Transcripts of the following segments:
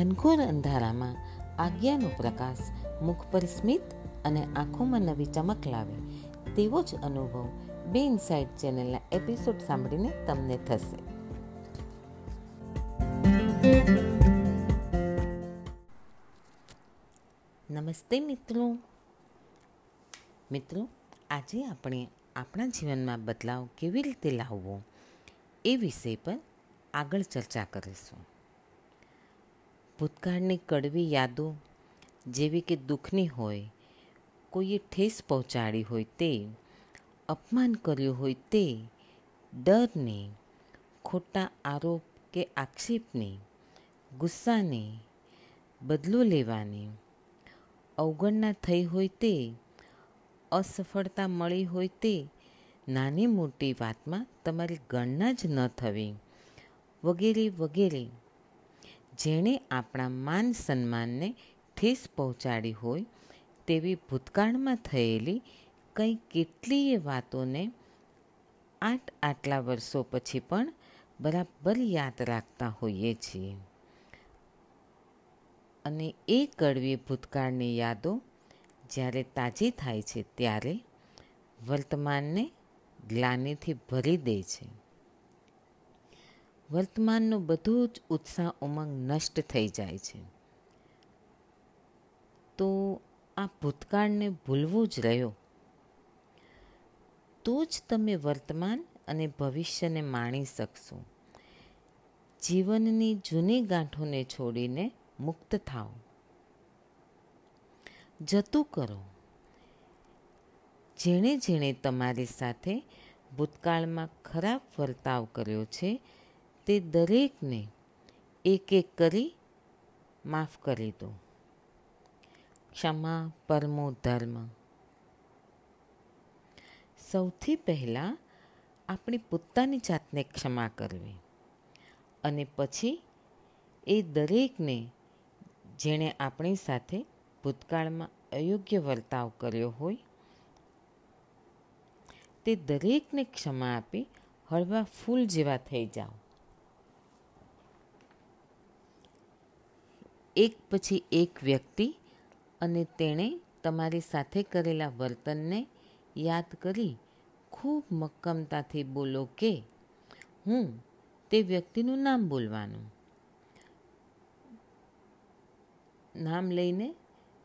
ઘનઘોર અંધારામાં આજ્ઞાનો પ્રકાશ મુખ પર સ્મિત અને આંખોમાં નવી ચમક લાવે, તેવો જ અનુભવ બે ઇનસાઇડ ચેનલના એપિસોડ સાંભળીને તમને થશે. નમસ્તે મિત્રો. મિત્રો, આજે આપણે આપણા જીવનમાં બદલાવ કેવી રીતે લાવવો એ વિષય પર આગળ ચર્ચા કરીશું. ભૂતકાળની કડવી યાદો જેવી કે દુઃખની હોય, કોઈએ ઠેસ પહોંચાડી હોય તે, અપમાન કર્યું હોય તે, ડરને, ખોટા આરોપ કે આક્ષેપને, ગુસ્સાને બદલો લેવાની, અવગણના થઈ હોય તે, અસફળતા મળી હોય તે, નાની મોટી વાતમાં તમારી ગણના જ ન થવી, વગેરે વગેરે. જેણે આપણા માન સન્માનને ઠેસ પહોંચાડી હોય તેવી ભૂતકાળમાં થયેલી કંઈ કેટલીય વાતોને આઠ આટલા વર્ષો પછી પણ બરાબર યાદ રાખતા હોઈએ છીએ. અને એ કડવી ભૂતકાળની યાદો જ્યારે તાજી થાય છે ત્યારે વર્તમાનને ગ્લાનીથી ભરી દે છે. વર્તમાનનો બધો જ ઉત્સાહ ઉમંગ નષ્ટ થઈ જાય છે. તો આ ભૂતકાળને ભૂલવું જ રહ્યો. તો જ તમે વર્તમાન અને ભવિષ્યને માણી શકશો. જીવનની જૂની ગાંઠોને છોડીને મુક્ત થાઓ. જતું કરો. જેણે જેણે તમારી સાથે ભૂતકાળમાં ખરાબ વર્તાવ કર્યો છે તે દરેકને એક એક કરી માફ કરી દો. ક્ષમા, પરમો ધર્મ. સૌથી પહેલાં આપણી પોતાની જાતને ક્ષમા કરવી અને પછી એ દરેકને જેણે આપણી સાથે ભૂતકાળમાં અયોગ્ય વર્તાવ કર્યો હોય, તે દરેકને ક્ષમા આપી હળવા ફૂલ જેવા થઈ જાઓ. એક પછી એક વ્યક્તિ અને તેણે તમારી સાથે કરેલા વર્તનને યાદ કરી ખૂબ મક્કમતાથી બોલો કે, હું તે વ્યક્તિનું નામ બોલવાનું. નામ લઈને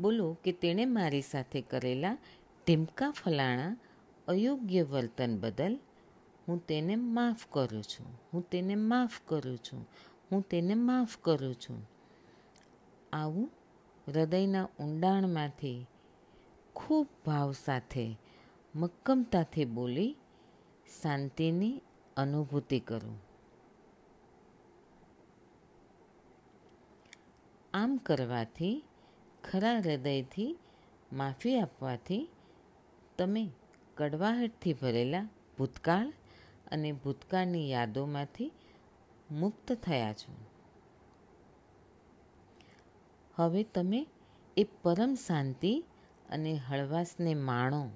બોલો કે, તેણે મારી સાથે કરેલા ટીમકા ફલાણા અયોગ્ય વર્તન બદલ હું તેને માફ કરું છું. હું તેને માફ કરું છું. હું તેને માફ કરું છું. આવું હૃદયના ઊંડાણમાંથી ખૂબ ભાવ સાથે, મક્કમતાથી બોલી શાંતિની અનુભૂતિ કરું. આમ કરવાથી, ખરા હૃદયથી માફી આપવાથી તમે કડવાહટથી ભરેલા ભૂતકાળ અને ભૂતકાળની યાદોમાંથી મુક્ત થયા છો. હવે તમે એ પરમ શાંતિ અને હળવાશને માણો.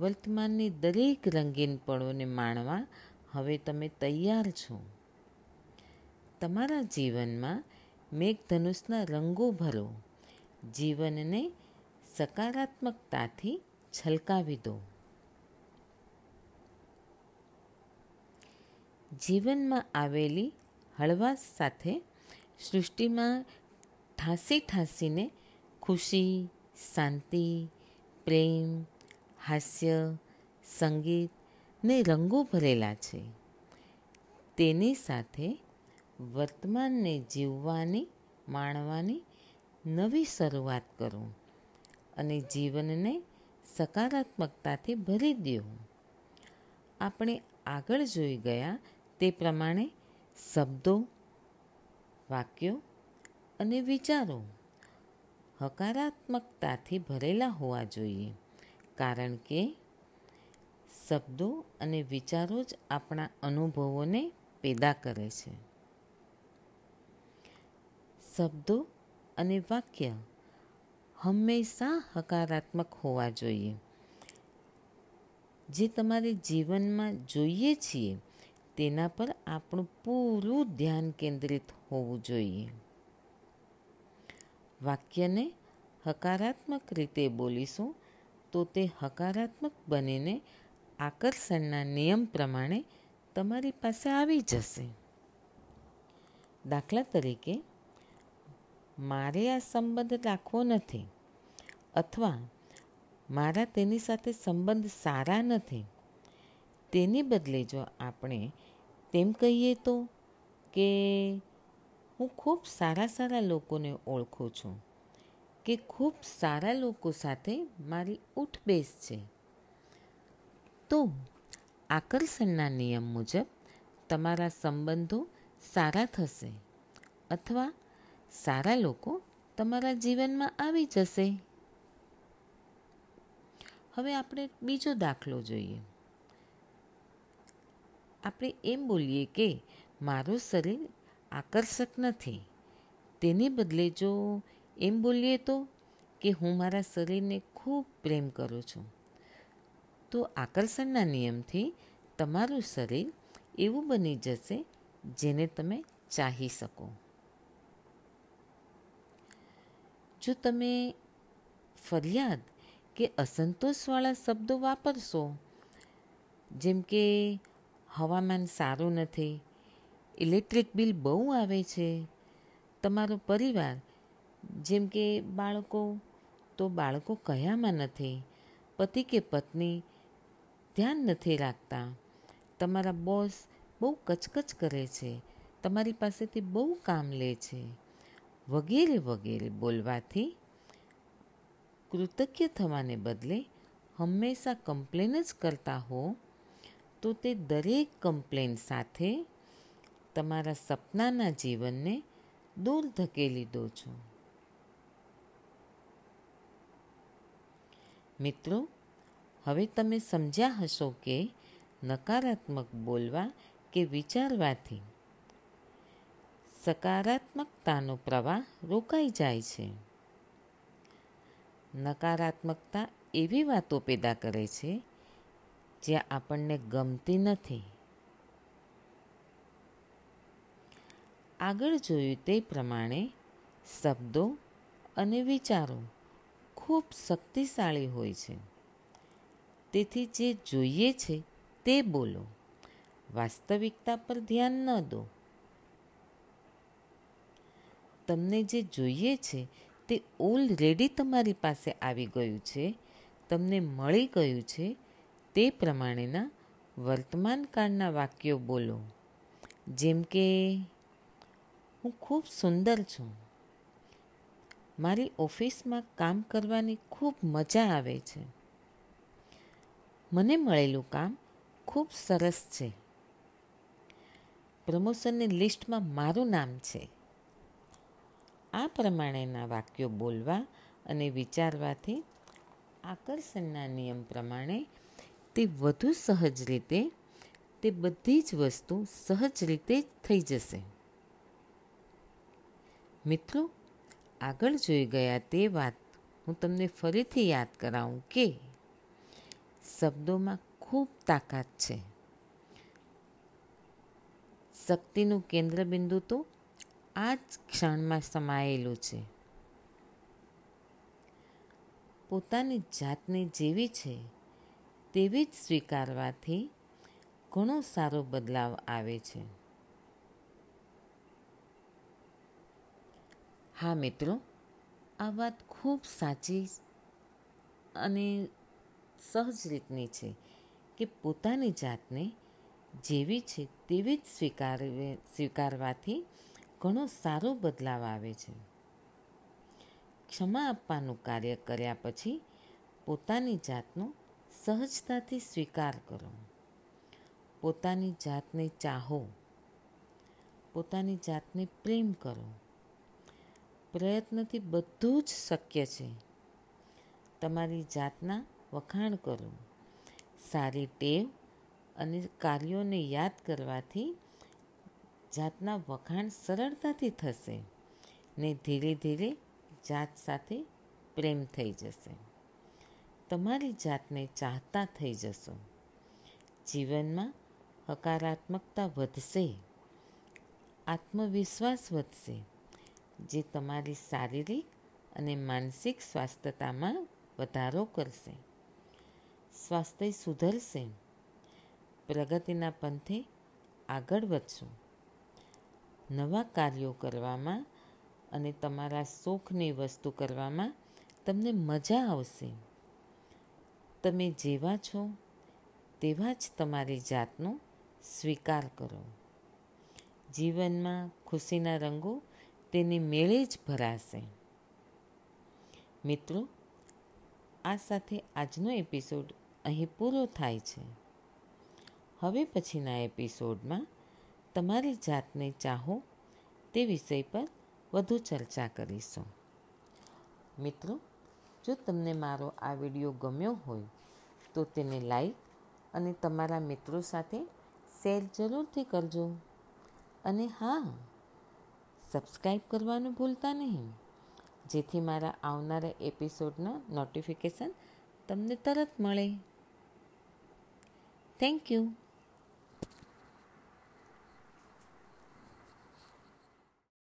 વર્તમાનની દરેક રંગીન પળોને માણવા હવે તમે તૈયાર છો. તમારા જીવનમાં મેઘધનુષના રંગો ભરો. જીવનને સકારાત્મકતાથી છલકાવી દો. જીવનમાં આવેલી હળવાશ સાથે સૃષ્ટિમાં ઠાંસી ઠાંસીને ખુશી, શાંતિ, પ્રેમ, હાસ્ય, સંગીત ને રંગો ભરેલા છે. તેની સાથે વર્તમાનને જીવવાની, માણવાની નવી શરૂઆત કરો અને જીવનને સકારાત્મકતાથી ભરી દો આપણે આગળ જોઈ ગયા તે પ્રમાણે શબ્દો વાક્યો અને વિચારો. હકારાત્મકતાથી ભરેલા હોવા જોઈએ, કારણ કે શબ્દો અને વિચારો જ આપણા અનુભવોને પેદા કરે છે. શબ્દો અને વાક્ય હંમેશા હકારાત્મક હોવા જોઈએ. જે તમારે જીવનમાં જોઈએ છીએ, તેના પર આપણું પૂરું ધ્યાન કેન્દ્રિત હોવું જોઈએ. વાક્યને હકારાત્મક રીતે બોલીશું તો તે હકારાત્મક બનીને આકર્ષણના નિયમ પ્રમાણે તમારી પાસે આવી જશે. દાખલા તરીકે, મારે આ સંબંધ રાખવો નથી અથવા, મારા તેની સાથે સંબંધ સારા નથી તેની બદલે જો આપણે તેમ કહીએ તો કે હું ખૂબ સારા સારા લોકોને ઓળખું છું કે ખૂબ સારા લોકો સાથે મારી ઉઠબેસ છે. તો આકર્ષણના નિયમ મુજબ તમારા સંબંધો સારા થશે અથવા સારા લોકો તમારા જીવનમાં આવી જશે. હવે આપણે બીજો દાખલો જોઈએ. આપણે એમ બોલીએ કે મારું શરીર આકર્ષક નથી. તેને બદલે જો એમ બોલીએ તો કે હું મારા શરીરને ખૂબ પ્રેમ કરું છું. તો આકર્ષણના નિયમથી તમારું શરીર એવું બની જશે જેને તમે ચાહી શકો. જો તમે ફરિયાદ કે અસંતોષવાળા શબ્દો વાપરશો, જેમ કે હવામાન સારું નથી ઇલેક્ટ્રિક બિલ બહુ આવે છે. તમારો પરિવાર, જેમ કે બાળકો, તો બાળકો કયામાં નથી? પતિ કે પત્ની ધ્યાન નથી રાખતા. તમારા બોસ બહુ કચકચ કરે છે. તમારી પાસેથી બહુ કામ લે છે. વગેરે વગેરે બોલવાથી કૃતજ્ઞ થવાને બદલે હંમેશા કમ્પ્લેન જ કરતા હો, તો તે દરેક કમ્પ્લેન સાથે તમારા સપનાના જીવનને દૂર ધકેલી દો છો. મિત્રો, હવે તમે સમજ્યા હશો કે નકારાત્મક બોલવા કે વિચારવાથી સકારાત્મકતાનો પ્રવાહ રોકાઈ જાય છે. નકારાત્મકતા એવી વાતો પેદા કરે છે જે આપણને ગમતી નથી. આગળ જોયું તે પ્રમાણે શબ્દો અને વિચારો ખૂબ શક્તિશાળી હોય છે. તેથી જે જોઈએ છે તે બોલો. વાસ્તવિકતા પર ધ્યાન ન દો. તમને જે જોઈએ છે તે ઓલરેડી તમારી પાસે આવી ગયું છે, તમને મળી ગયું છે તે પ્રમાણેના વર્તમાનકાળના વાક્યો બોલો. જેમ કે હું ખૂબ સુંદર છું. મારી ઓફિસમાં કામ કરવાની ખૂબ મજા આવે છે. મને મળેલું કામ ખૂબ સરસ છે. પ્રમોશનની લિસ્ટમાં મારું નામ છે. આ પ્રમાણેના વાક્યો બોલવા અને વિચારવાથી આકર્ષણના નિયમ પ્રમાણે તે વધુ સહજ રીતે, તે બધી જ વસ્તુ સહજ રીતે થઈ જશે. મિત્રો, આગળ જોઈ ગયા તે વાત હું તમને ફરીથી યાદ કરાવું કે શબ્દોમાં ખૂબ તાકાત છે. શક્તિનું કેન્દ્રબિંદુ તો આ જ ક્ષણમાં સમાયેલું છે. પોતાની જાતને જેવી છે તેવી જ સ્વીકારવાથી ઘણો સારો બદલાવ આવે છે. હા, મિત્રો. આ વાત ખૂબ સાચી અને સહજ રીતની છે કે પોતાની જાતને જેવી છે તેવી જ સ્વીકારવે, સ્વીકારવાથી ઘણો સારો બદલાવ આવે છે. ક્ષમા આપવાનું કાર્ય કર્યા પછી પોતાની જાતનો સહજતાથી સ્વીકાર કરો. પોતાની જાતને ચાહો. પોતાની જાતને પ્રેમ કરો. પ્રયત્નથી બધું જ શક્ય છે. તમારી જાતના વખાણ કરો. સારી ટેવ અને કાર્યોને યાદ કરવાથી જાતના વખાણ સરળતાથી થશે ને ધીરે ધીરે જાત સાથે પ્રેમ થઈ જશે. તમારી જાતને ચાહતા થઈ જશો. જીવનમાં હકારાત્મકતા વધશે. આત્મવિશ્વાસ વધશે. જે તમારી શારીરિક અને માનસિક સ્વાસ્થ્યતામાં વધારો કરશે. સ્વાસ્થ્ય સુધરશે. પ્રગતિના પંથે આગળ વધશો. નવા કાર્યો કરવામાં અને તમારા શોખની વસ્તુ કરવામાં તમને મજા આવશે. તમે જેવા છો તેવા જ તમારી જાતનો સ્વીકાર કરો. જીવનમાં ખુશીના રંગો તેની મેળે જ ભરાશે. મિત્રો, આ સાથે આજનો એપિસોડ અહીં પૂરો થાય છે. હવે પછીના એપિસોડમાં તમારી જાતને ચાહો તે વિષય પર વધુ ચર્ચા કરીશું. મિત્રો, જો તમને મારો આ વીડિયો ગમ્યો હોય, તો તેને લાઈક અને તમારા મિત્રો સાથે શેર જરૂરથી કરજો. અને હા સબસ્ક્રાઈબ કરવાનું ભૂલતા નહીં. જેથી મારા આવનારા એપિસોડના નોટિફિકેશન તમને તરત મળે. Thank you